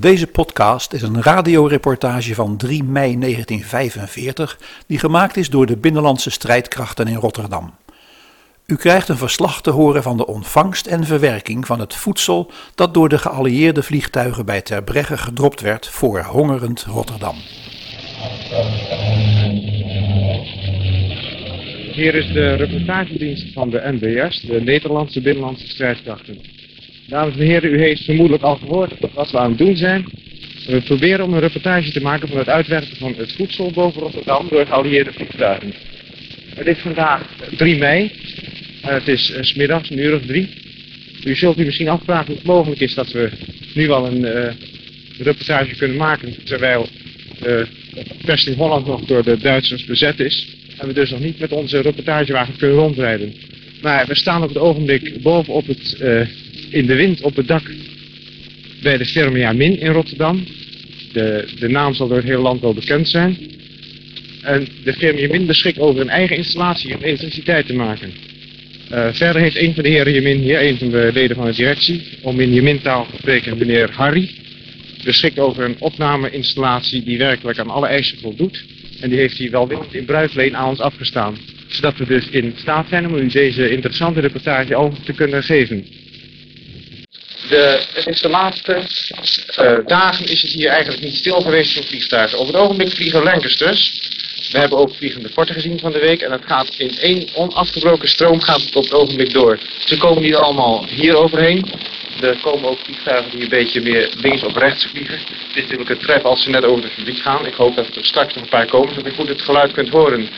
Deze podcast is een radioreportage van 3 mei 1945 die gemaakt is door de Binnenlandse Strijdkrachten in Rotterdam. U krijgt een verslag te horen van de ontvangst en verwerking van het voedsel dat door de geallieerde vliegtuigen bij Terbregge gedropt werd voor hongerend Rotterdam. Hier is de reportagedienst van de NBS, de Nederlandse Binnenlandse Strijdkrachten. Dames en heren, u heeft vermoedelijk al gehoord wat we aan het doen zijn. We proberen om een reportage te maken van het uitwerken van het voedsel boven Rotterdam door geallieerde vliegtuigen. Het is vandaag 3 mei en het is uh, smiddags, een uur of drie. U zult u misschien afvragen hoe het mogelijk is dat we nu al een uh, reportage kunnen maken terwijl de vesting Holland nog door de Duitsers bezet is. En we dus nog niet met onze reportagewagen kunnen rondrijden. Maar we staan op het ogenblik bovenop het, uh, in de wind op het dak bij de Firmia Min in Rotterdam. De, de naam zal door het hele land wel bekend zijn. En de Firmia Min beschikt over een eigen installatie om elektriciteit te maken. Uh, verder heeft een van de heren Jemin hier, een van de leden van de directie, om in Jemintaal te spreken, meneer Harry, beschikt over een opnameinstallatie die werkelijk aan alle eisen voldoet. En die heeft hij welwillend in bruikleen aan ons afgestaan. Zodat we dus in staat zijn om u deze interessante reportage over te kunnen geven. De, het is de laatste uh, dagen is het hier eigenlijk niet stil geweest voor vliegtuigen. Op het ogenblik vliegen Lancasters. We hebben ook vliegende forten gezien van de week en het gaat in één onafgebroken stroom gaat het op het ogenblik door. Ze komen niet allemaal hier overheen. Er komen ook vliegtuigen die een beetje meer links of rechts vliegen. Dit is natuurlijk het tref als ze net over de fabriek gaan. Ik hoop dat er straks nog een paar komen, zodat u goed het geluid kunt horen.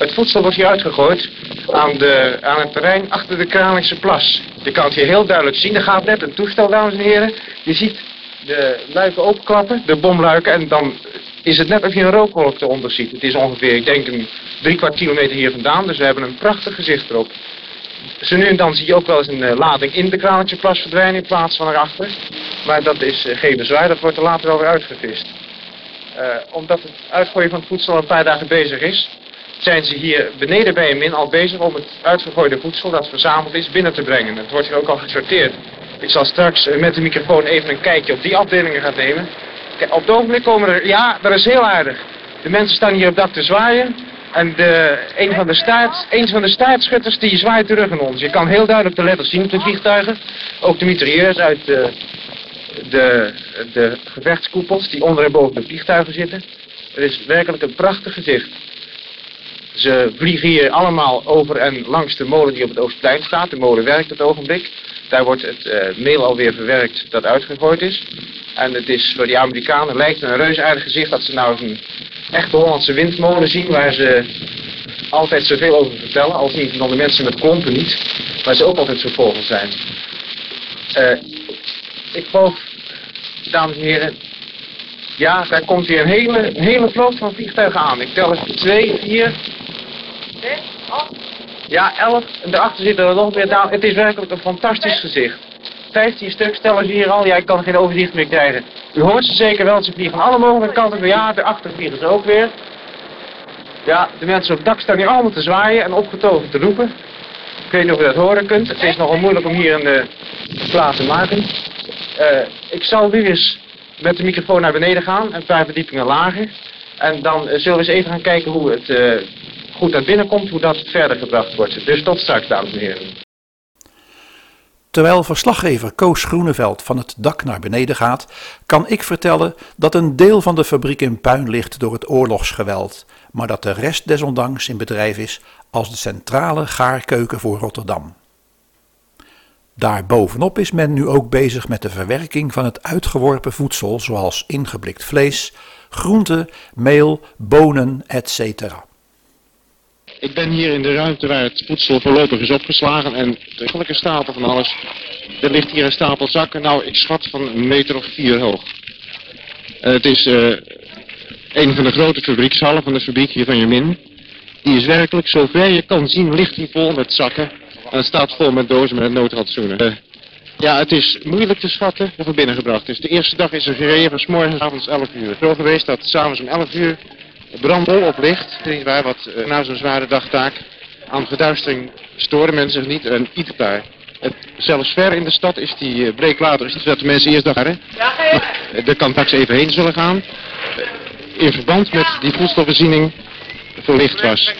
Het voedsel wordt hier uitgegooid aan, de, aan het terrein achter de Kralingse plas. Je kan het hier heel duidelijk zien. Er gaat net een toestel, dames en heren. Je ziet de luiken openklappen, de bomluiken, en dan is het net of je een rookwolk eronder ziet. Het is ongeveer, ik denk, een drie kwart kilometer hier vandaan, dus we hebben een prachtig gezicht erop. Zo nu en dan zie je ook wel eens een uh, lading in de Kralingse plas verdwijnen in plaats van erachter. Maar dat is uh, geen bezwaar, dat wordt er later wel weer uitgevist. Uh, omdat het uitgooien van het voedsel een paar dagen bezig is, zijn ze hier beneden bij een min al bezig om het uitgegooide voedsel dat verzameld is binnen te brengen. Het wordt hier ook al gesorteerd. Ik zal straks met de microfoon even een kijkje op die afdelingen gaan nemen. Op het ogenblik komen er, ja, dat is heel aardig. De mensen staan hier op dak te zwaaien. En de, een, van de staart, een van de staartschutters die zwaait terug aan ons. Je kan heel duidelijk de letters zien op de vliegtuigen. Ook de mitrailleurs uit de, de, de gevechtskoepels die onder en boven de vliegtuigen zitten. Het is werkelijk een prachtig gezicht. Ze vliegen hier allemaal over en langs de molen die op het Oostplein staat. De molen werkt het ogenblik. Daar wordt het uh, meel alweer verwerkt dat uitgegooid is. En het is voor die Amerikanen lijkt een reusaardig gezicht dat ze nou een echte Hollandse windmolen zien waar ze altijd zoveel over vertellen. Al zien dan de mensen met klompen niet, waar ze ook altijd zo vol zijn. Uh, ik geloof, dames en heren, ja, daar komt weer een hele, een hele vloot van vliegtuigen aan. Ik tel eens 2, 4, 6, 8. Ja, 11. En daarachter zitten er nog meer down. Het is werkelijk een fantastisch gezicht. 15 stuk stellen ze hier al. Ja, ik kan geen overzicht meer krijgen. U hoort ze zeker wel. Ze vliegen van alle mogelijke kanten. Ja, daarachter vliegen ze ook weer. Ja, de mensen op dak staan hier allemaal te zwaaien en opgetogen te roepen. Ik weet niet of u dat horen kunt. Het is nogal moeilijk om hier een uh, plaats te maken. Uh, ik zal nu eens met de microfoon naar beneden gaan. Een paar verdiepingen lager. En dan uh, zullen we eens even gaan kijken hoe het goed naar binnen komt, hoe dat verder gebracht wordt. Dus tot straks, dames en heren. Terwijl verslaggever Koos Groeneveld van het dak naar beneden gaat, kan ik vertellen dat een deel van de fabriek in puin ligt door het oorlogsgeweld, maar dat de rest desondanks in bedrijf is als de centrale gaarkeuken voor Rotterdam. Daarbovenop is men nu ook bezig met de verwerking van het uitgeworpen voedsel, zoals ingeblikt vlees, groenten, meel, bonen, etc. Ik ben hier in de ruimte waar het voedsel voorlopig is opgeslagen en een stapel van alles. Er ligt hier een stapel zakken, nou ik schat van een meter of vier hoog. Uh, het is uh, een van de grote fabriekshallen van de fabriek hier van Jemin. Die is werkelijk, zover je kan zien, ligt die vol met zakken. En het staat vol met dozen met noodradzoenen. Uh, ja, het is moeilijk te schatten of er binnengebracht is. De eerste dag is er gereden van s morgens avonds 11 uur. Zo geweest dat s'avonds om 11 uur brandbol op licht, niet waar, wat uh, na zo'n zware dagtaak aan verduistering storen mensen zich niet en iets daar. Het, zelfs ver in de stad is die uh, breeklater, is dat de mensen eerst daar? De kan straks even heen zullen gaan. In verband met die voedselvoorziening verlicht was.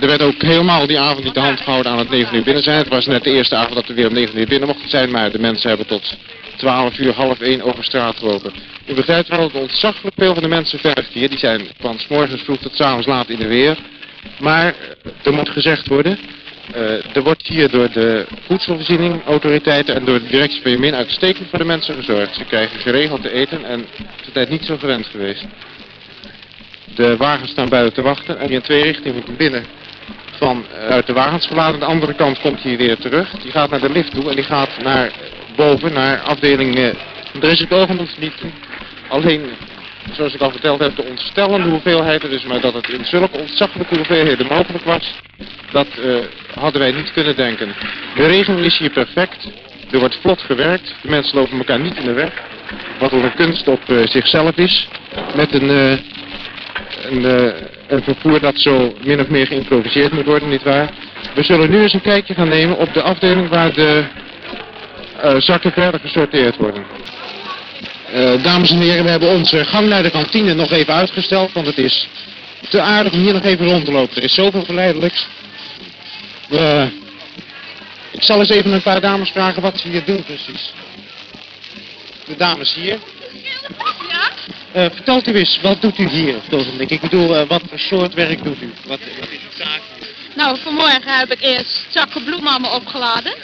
Er werd ook helemaal die avond niet de hand gehouden aan het 9 uur binnen zijn. Het was net de eerste avond dat we weer om 9 uur binnen mochten zijn, maar de mensen hebben tot 12 uur, half 1 over straat gelopen. U begrijpt wel dat ontzaglijk veel van de mensen vergt hier. Die zijn van s morgens vroeg tot s avonds laat in de weer. Maar er moet gezegd worden, uh, er wordt hier door de voedselvoorziening, autoriteiten en door de directie van Jemin uitstekend voor de mensen gezorgd. Ze krijgen geregeld te eten en is tijd niet zo gewend geweest. De wagens staan buiten te wachten en in twee richtingen moeten binnen van uh, uit de wagens verlaten. De andere kant komt hier weer terug. Die gaat naar de lift toe en die gaat naar boven, naar afdeling... Uh, niet. Alleen zoals ik al verteld heb, de ontstellende hoeveelheid is, maar dat het in zulke ontzaglijke hoeveelheden mogelijk was, dat uh, hadden wij niet kunnen denken. De regeling is hier perfect, er wordt vlot gewerkt, de mensen lopen elkaar niet in de weg, wat een kunst op uh, zichzelf is, met een, een, een vervoer dat zo min of meer geïmproviseerd moet worden, nietwaar? We zullen nu eens een kijkje gaan nemen op de afdeling waar de zakken verder gesorteerd worden. Uh, dames en heren, we hebben onze gang naar de kantine nog even uitgesteld, want het is te aardig om hier nog even rond te lopen. Er is zoveel verleidelijks. Uh, ik zal eens even een paar dames vragen wat ze hier doen precies. De dames hier. Ja? Uh, vertelt u eens, wat doet u hier op het ogenblik? Ik bedoel, wat voor soort werk doet u? Wat, wat is uw zaak? Nou, vanmorgen heb ik eerst zakken bloemen opgeladen.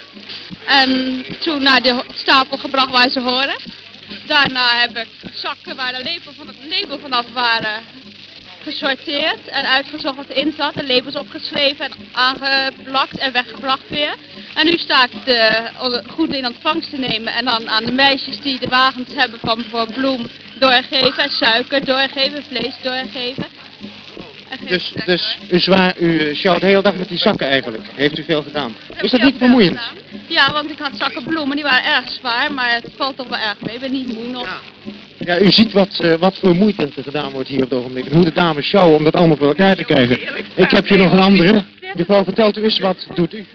En toen naar de stapel gebracht waar ze horen. Daarna heb ik zakken waar de label van het vanaf waren gesorteerd en uitgezocht wat erin zat. De labels opgeschreven en aangeplakt en weggebracht weer. En nu sta ik de goed in ontvangst te nemen en dan aan de meisjes die de wagens hebben van voor bloem doorgeven, suiker doorgeven, vlees doorgeven. Dus, dus u, zwaar, u sjouwt de hele dag met die zakken eigenlijk. Heeft u veel gedaan. Is dat niet vermoeiend? Ja, want ik had zakken bloemen, die waren erg zwaar, maar het valt toch wel erg mee. Ik ben niet moe nog. Ja. Ja, u ziet wat, uh, wat voor moeite er gedaan wordt hier op het ogenblik. Hoe de dames sjouwen om dat allemaal voor elkaar te krijgen. Ik heb hier nog een andere. Mevrouw, vertelt u eens, wat doet u?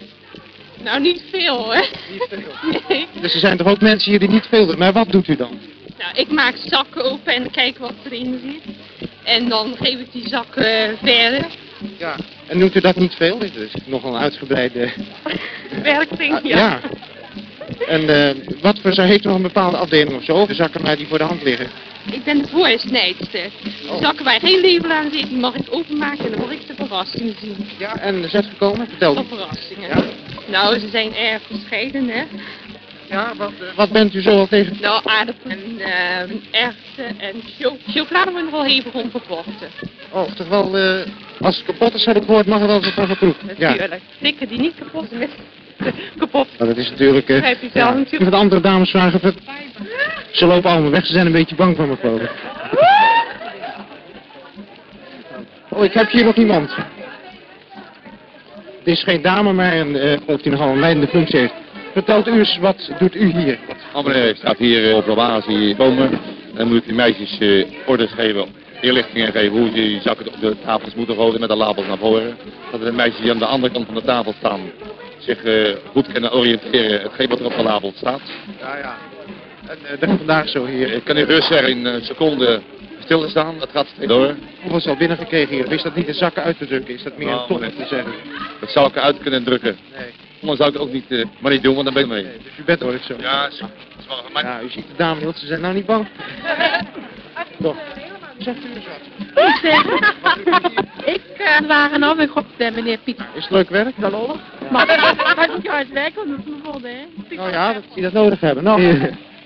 Nou, niet veel hoor. Niet veel? Nee. Dus er zijn toch ook mensen hier die niet veel doen. Maar wat doet u dan? Nou, ik maak zakken open en kijk wat erin zit. En dan geef ik die zakken verder. Ja, en noemt u dat niet veel? Dit is nogal een uitgebreide... Werkding, ja. ja. En uh, wat voor, heeft nog een bepaalde afdeling of zo? De zakken maar die voor de hand liggen. Ik ben de voorsnijdster. Oh. Zakken waar geen label aan zit, die mag ik openmaken en dan mag ik de verrassing zien. Ja, en is het gekomen? Vertel. De verrassingen. Ja. Nou, ze zijn erg verscheiden, hè. Ja, wat, wat bent u zo al tegen? Nou, aardappelen en uh, erwten en cho chocolade wordt nog wel hevig omgevochten. Oh, toch wel, uh, als het kapot is, zou ik gehoord, mag het wel eens van geproefd. Natuurlijk. Ja. Dikke die niet kapot is, kapot. Nou, dat is natuurlijk... Uh, Heb je zelf ja. natuurlijk. de andere dames vragen. Of Ze lopen allemaal weg, ze zijn een beetje bang van me, geloof ik. Oh, ik heb hier nog iemand. Het is geen dame, maar een, uh, of die nogal een leidende functie heeft. Vertelt u eens, wat doet u hier? Meneer, staat hier uh, op probatie komen. Dan moet die meisjes uh, orders geven, inlichtingen geven hoe ze die zakken op de tafels moeten gooien met de labels naar voren. Dat de meisjes die aan de andere kant van de tafel staan zich uh, goed kunnen oriënteren, hetgeen wat er op de label staat. Ja, ja. En uh, dat vandaag zo hier. Ik kan u rust zeggen in een seconde stilstaan, dat gaat steeds door. Hoeveel is al binnengekregen hier? Is dat niet de zakken uit te drukken? Is dat meer Nou, een top te zeggen? Dat zou ik uit kunnen drukken. Nee. Anders zou ik het ook niet, uh, maar niet doen, want dan ben ik mee. nee. Dus u bent hoor ik zo. Ja, wel van mij. Ja, u ziet de dame heel, ze zijn nou niet bang. Toch? Zegt u eens wat. Ik uh, waren af en god, uh, meneer Piet. Is het leuk werk? Dat lollig. Maar maar ik hard werken, want dat is mijn volde, hè. Nou ja, dat die dat nodig hebben. Nou,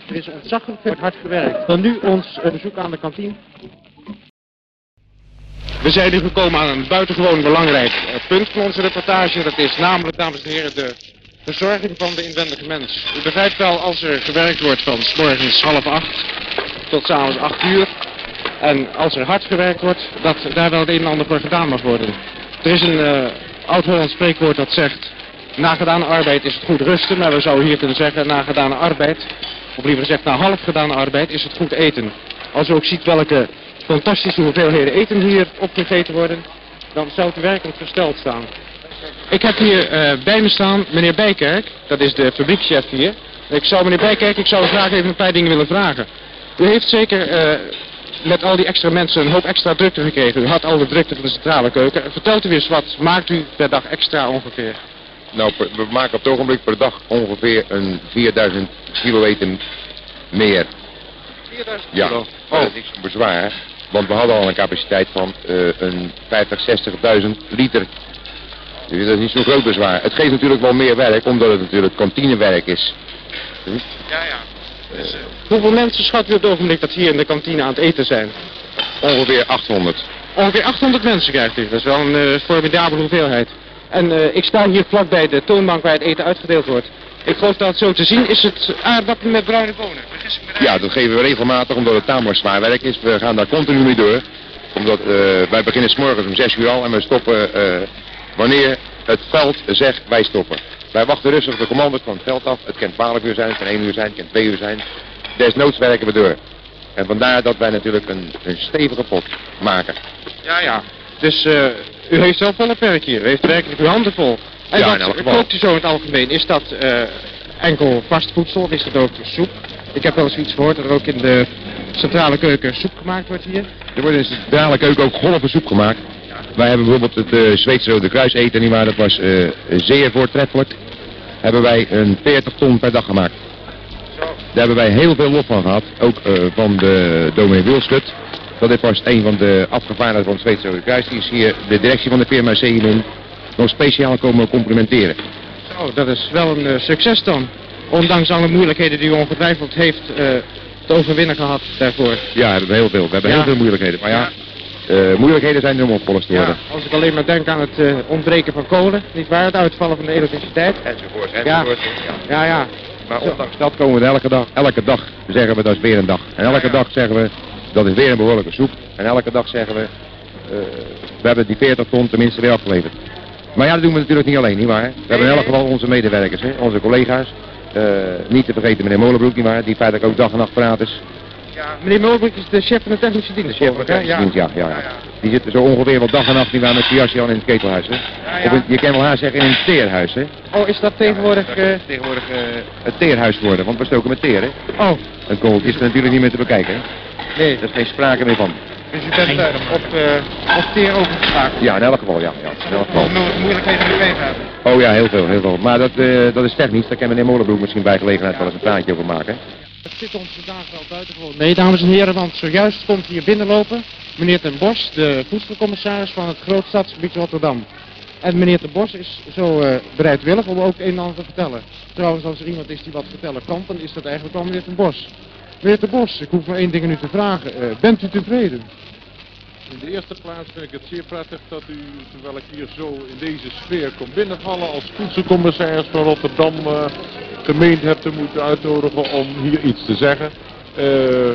er is ontzaglijk wordt hard gewerkt. Dan nu ons uh, bezoek aan de kantine. We zijn nu gekomen aan een buitengewoon belangrijk uh, punt van onze reportage. Dat is namelijk, dames en heren, de verzorging van de inwendige mens. U begrijpt wel, als er gewerkt wordt van s morgens half acht tot s'avonds acht uur. En als er hard gewerkt wordt, dat daar wel het een en ander voor gedaan mag worden. Er is een uh, oud-Hollands spreekwoord dat zegt... Na arbeid is het goed rusten, maar we zouden hier kunnen zeggen... Na arbeid, of liever gezegd na half gedane arbeid, is het goed eten. Als u ook ziet welke fantastische hoeveelheden eten hier opgegeten worden... dan zou het werkelijk versteld staan. Ik heb hier eh, bij me staan meneer Bijkerk, dat is de fabriekchef hier. Ik zou meneer Bijkerk, ik zou graag even een paar dingen willen vragen. U heeft zeker eh, met al die extra mensen een hoop extra drukte gekregen. U had al de drukte van de centrale keuken. Vertelt u eens wat maakt u per dag extra ongeveer? Nou, we maken op het ogenblik per dag ongeveer een 4000 kilometer meer. 4000 Ja, kilo. maar Oh, dat is niks bezwaar. Want we hadden al een capaciteit van eh, een 50, 60.000 liter. Dus dat is niet zo'n groot bezwaar. Het geeft natuurlijk wel meer werk, omdat het natuurlijk kantinewerk is. ja, ja. Dus, eh, hoeveel mensen schat u op het ogenblik dat hier in de kantine aan het eten zijn? Ongeveer 800. Ongeveer 800 mensen krijgt u. Dat is wel een eh, formidabele hoeveelheid. En eh, ik sta hier vlakbij de toonbank waar het eten uitgedeeld wordt. Ik geloof dat het zo te zien is het aardappelen met bruine bonen. Ja, dat geven we regelmatig omdat het tamelijk zwaar werk is. We gaan daar continu mee door. Omdat eh, wij beginnen s morgens om 6 uur al en we stoppen eh, wanneer het veld zegt wij stoppen. Wij wachten rustig de commando's van het veld af. Het kan 12 uur zijn, het kan 1 uur zijn, het kan 2 uur zijn. Desnoods werken we door. En vandaar dat wij natuurlijk een, een stevige pot maken. Ja, ja. Dus eh, u heeft zelf volle perk hier. U heeft werkelijk uw handen vol. En Ja, wat kookt u zo in het algemeen? Is dat eh, enkel vast voedsel of is het ook soep? Ik heb wel eens iets gehoord dat er ook in de centrale keuken soep gemaakt wordt hier. Er wordt in de centrale keuken ook golven soep gemaakt. Wij hebben bijvoorbeeld het eh, Zweedse Rode Kruis eten, nietwaar? dat was eh, zeer voortreffelijk. Hebben wij een 40 ton per dag gemaakt. Daar hebben wij heel veel lof van gehad, ook van de dominee Wilskut. Dat is was een van de afgevaardigden van het Zweedse Rode Kruis. Die is hier de directie van de firma Zeeman nog speciaal komen complimenteren. Zo, dat is wel een eh, succes dan. Ondanks alle moeilijkheden die u ongetwijfeld heeft eh, te overwinnen gehad daarvoor. Ja, hebben we heel veel. We hebben Ja. heel veel moeilijkheden. Maar ja, eh, moeilijkheden zijn er om opgelost te worden. Ja, als ik alleen maar denk aan het eh, ontbreken van kolen, niet waar? Het uitvallen van de elektriciteit. Enzovoort, Ja. enzovoort. Ja, ja. Maar ondanks dat komen we elke dag, elke dag zeggen we dat is weer een dag. En elke Ja, ja. dag zeggen we dat is weer een behoorlijke soep. En elke dag zeggen we, eh, we hebben die 40 ton tenminste weer afgeleverd. Maar ja, dat doen we natuurlijk niet alleen, nietwaar? We hebben in elk geval onze medewerkers, hè, onze collega's. Eh, niet te vergeten meneer Molenbroek, nietwaar? Die feitelijk ook dag en nacht paraat is. ja. Meneer Mulbrink is de chef van de technische dienst. De chef van de technische dienst, ja, ja, ja. Die zitten zo ongeveer wel dag en nacht nietwaar met zijn jasje aan in het ketelhuis, hè? Ja, Of in- je kan wel haar zeggen in een teerhuis, hè? Oh, is dat tegenwoordig... eh, tegenwoordig eh, het teerhuis geworden, want we stoken met teer, hè? Oh, Een kool is er natuurlijk niet meer te bekijken, hè? nee. Er is geen sprake meer van. Dus u bent eh, op, eh op teer overgeschakeld. Ja, in elk geval, ja. ja in elk geval. Moeilijkheden gekregen hebben. Oh ja, heel veel, heel veel. Maar dat, eh, dat is technisch, daar kan meneer Molenbroek misschien bij gelegenheid wel eens een praatje over maken. Het zit ons vandaag wel buitengewoon. Nee, dames en heren, want zojuist komt hier binnenlopen meneer Ten Bos, de voedselcommissaris van het Grootstadsgebied Rotterdam. En meneer Ten Bos is zo eh, bereidwillig om ook een en ander te vertellen. Trouwens, als er iemand is die wat vertellen kan, dan is dat eigenlijk wel meneer Ten Bos. Meneer Ten Bos, ik hoef maar één ding u te vragen. Eh, bent u tevreden? In de eerste plaats vind ik het zeer prettig dat u, terwijl ik hier zo in deze sfeer kom binnenvallen, als voedselcommissaris van Rotterdam eh gemeend hebt te moeten uitnodigen om hier iets te zeggen. Eh,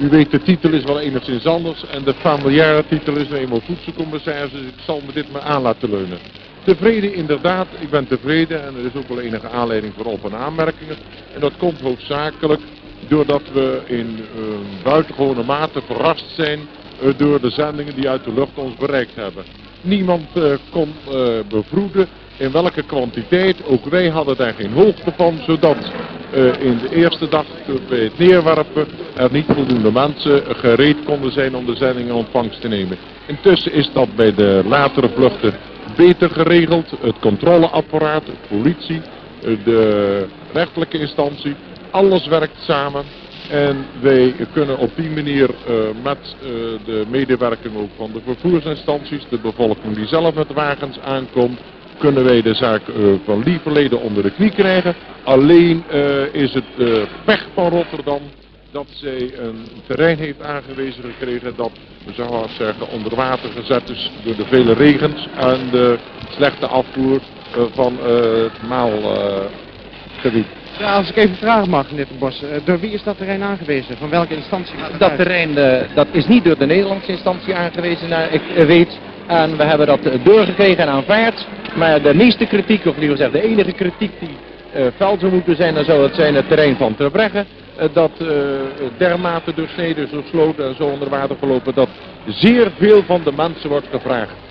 u weet, de titel is wel enigszins anders en de familiaire titel is nou eenmaal voedselcommissaris, dus ik zal me dit maar aan laten leunen. Tevreden inderdaad, ik ben tevreden en er is ook wel enige aanleiding voor op- en aanmerkingen. En dat komt hoofdzakelijk doordat we in eh, buitengewone mate verrast zijn eh, door de zendingen die uit de lucht ons bereikt hebben. Niemand eh, kon bevroeden in welke kwantiteit, ook wij hadden daar geen hoogte van, zodat in de eerste dag bij het neerwerpen er niet voldoende mensen gereed konden zijn om de zending in ontvangst te nemen. Intussen is dat bij de latere vluchten beter geregeld. Het controleapparaat, de politie, de rechtelijke instantie, alles werkt samen. En wij kunnen op die manier eh, met eh, de medewerking ook van de vervoersinstanties, de bevolking die zelf met wagens aankomt, kunnen wij de zaak eh, van lieverleden onder de knie krijgen. Alleen is het pech van Rotterdam dat zij een terrein heeft aangewezen gekregen dat, we zouden zeggen, onder water gezet is door de vele regens en de slechte afvoer van het maalgebied. Ja, als ik even vragen mag, meneer Ten Bos. eh, door wie is dat terrein aangewezen? Van welke instantie? Dat terrein eh, dat is niet door de Nederlandse instantie aangewezen, naar ik eh, weet. En we hebben dat doorgekregen en aanvaard. Maar de meeste kritiek, of liever gezegd de enige kritiek die eh fel zou moeten zijn, dan zou het zijn het terrein van Terbregge. dat eh, dermate doorsneden, zo sloten en zo onder water gelopen, dat zeer veel van de mensen wordt gevraagd.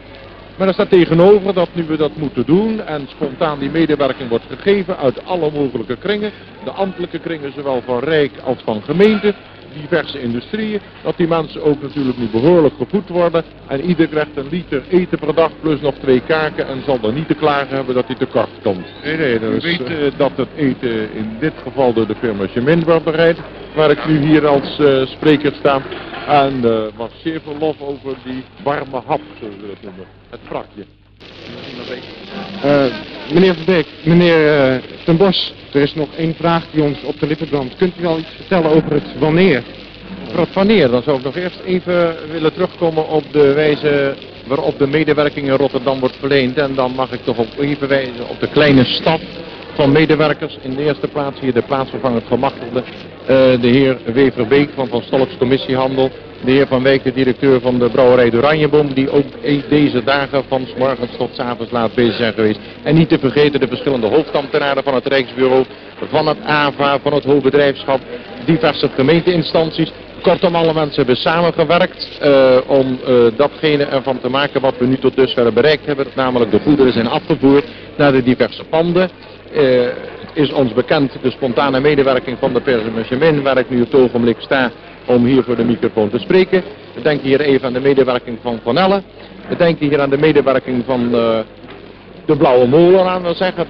Maar er staat tegenover dat nu we dat moeten doen en spontaan die medewerking wordt gegeven uit alle mogelijke kringen. De ambtelijke kringen zowel van Rijk als van gemeente, diverse industrieën. Dat die mensen ook natuurlijk nu behoorlijk gevoed worden. En ieder krijgt een liter eten per dag plus nog twee kaken en zal dan niet te klagen hebben dat hij tekort komt. Nee, nee, dat U is... weet eh, eh, dat het eten in dit geval door de firma Gemin wordt bereid, waar ik nu hier als eh, spreker sta. En eh was zeer veel lof over die warme hap, zoals we dat noemen. Het frakje. eh, meneer Van Beek, meneer eh, Ten Bos, er is nog één vraag die ons op de lippen brandt. Kunt u wel iets vertellen over het wanneer? Voor het wanneer, dan zou ik nog eerst even willen terugkomen op de wijze waarop de medewerking in Rotterdam wordt verleend. En dan mag ik toch ook even wijzen op de kleine staf van medewerkers. In de eerste plaats hier de plaatsvervangend gemachtigde, eh, de heer Weverbeek van Van Stolks Commissiehandel. De heer Van Wijk, de directeur van de brouwerij de Oranjeboom, die ook e- deze dagen van s morgens tot s avonds laat bezig zijn geweest. En niet te vergeten de verschillende hoofdambtenaren van het Rijksbureau, van het AVA, van het hoofdbedrijfschap, diverse gemeenteinstanties. Kortom, alle mensen hebben samengewerkt eh, om eh, datgene ervan te maken wat we nu tot dusver bereikt hebben. Namelijk de goederen zijn afgevoerd naar de diverse panden. Eh, is ons bekend de spontane medewerking van de Persimechemin, waar ik nu op het ogenblik sta om hier voor de microfoon te spreken. We denken hier even aan de medewerking van Van Elle. We denken hier aan de medewerking van eh, de Blauwe Molen aan wil zeggen.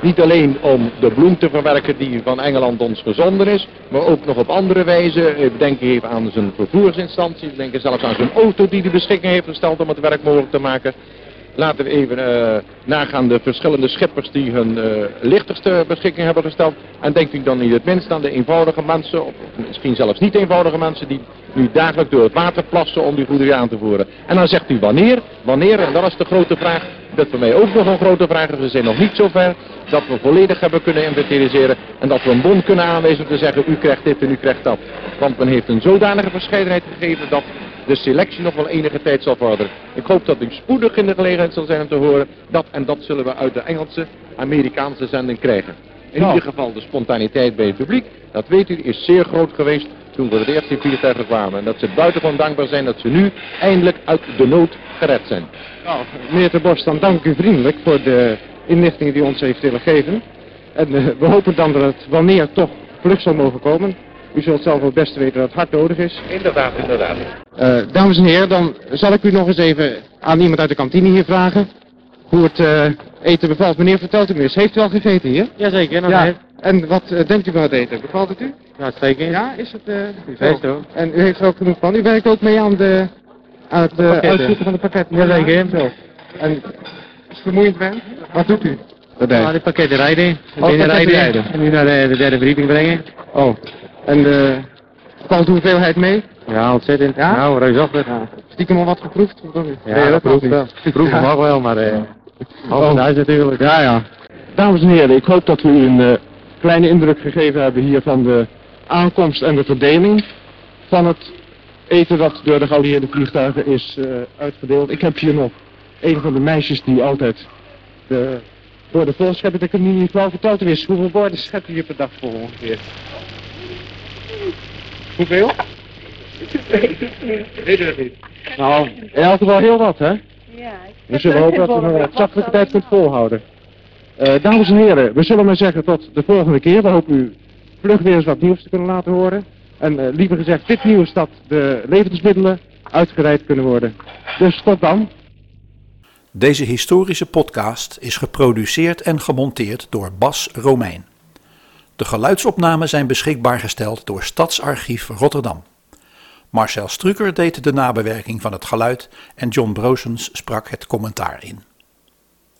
Niet alleen om de bloem te verwerken die van Engeland ons gezonden is, maar ook nog op andere wijze. We denken even aan zijn vervoersinstantie, we denken zelfs aan zijn auto die de beschikking heeft gesteld om het werk mogelijk te maken. Laten we even eh, nagaan de verschillende schippers die hun eh, lichters ter beschikking hebben gesteld. En denkt u dan niet het minst aan de eenvoudige mensen, of misschien zelfs niet eenvoudige mensen, die nu dagelijks door het water plassen om die goederen aan te voeren. En dan zegt u wanneer, wanneer, en dat is de grote vraag, dat voor mij ook nog een grote vraag is. We zijn nog niet zo ver dat we volledig hebben kunnen inventariseren en dat we een bon kunnen aanwijzen om te zeggen u krijgt dit en u krijgt dat. Want men heeft een zodanige verscheidenheid gegeven dat de selectie nog wel enige tijd zal vorderen. Ik hoop dat u spoedig in de gelegenheid zal zijn om te horen dat en dat zullen we uit de Engelse, Amerikaanse zending krijgen. In Nou. ieder geval de spontaniteit bij het publiek, dat weet u, is zeer groot geweest toen we het eerst in vliegtuigen kwamen. En dat ze buitengewoon dankbaar zijn dat ze nu eindelijk uit de nood gered zijn. Nou, meneer Ten Bos, dan dank u vriendelijk voor de inlichtingen die u ons heeft willen geven. En eh, we hopen dan dat het wanneer toch vlug zal mogen komen. U zult zelf wel het beste weten dat het hard nodig is. Inderdaad, inderdaad. Eh, dames en heren, dan zal ik u nog eens even aan iemand uit de kantine hier vragen. Hoe het eh, eten bevalt. Meneer, vertelt u me eens, heeft u al gegeten hier? Jazeker, Ja. En wat eh, denkt u van het eten? Bevalt het u? Uitstekend. Ja, is het... eh Best zo? hoor. En u heeft er ook genoeg van. U werkt ook mee aan, de, aan het eh, uitzoeken van de pakketten. Jazeker. Zo. En is het vermoeiend werk? Wat doet u? Daarbij? Nou, die pakketten rijden. Oh, Binnen pakketten rijden. rijden. En nu naar de, de derde verdieping brengen. Oh. En uh, valt de hoeveelheid mee? Ja, ontzettend. Ja? Nou, reusachtig. Ja. Stiekem al wat geproefd? Of nog niet? Ja, Nee, dat niet. wel. Proeven mag wel, maar eh half Oh. natuurlijk. Ja, ja. Dames en heren, ik hoop dat we u een eh, kleine indruk gegeven hebben hier van de aankomst en de verdeling van het eten dat door de geallieerde vliegtuigen is eh, uitgedeeld. Ik heb hier nog een van de meisjes die altijd de borden vol scheppen. Ik heb nu niet wel verteld eens, hoeveel borden schept u hier per dag vol ongeveer? Hoeveel? Weet u dat niet? Nou, in elk geval heel wat, hè? Ja, We zullen hopen dat u nog een zachtelijke tijd kunt volhouden. Eh, dames en heren, we zullen maar zeggen tot de volgende keer. We hopen u vlug weer eens wat nieuws te kunnen laten horen. En eh, liever gezegd, dit nieuws dat de levensmiddelen uitgereid kunnen worden. Dus tot dan. Deze historische podcast is geproduceerd en gemonteerd door Bas Romein. De geluidsopnamen zijn beschikbaar gesteld door Stadsarchief Rotterdam. Marcel Strucker deed de nabewerking van het geluid en John Brosens sprak het commentaar in.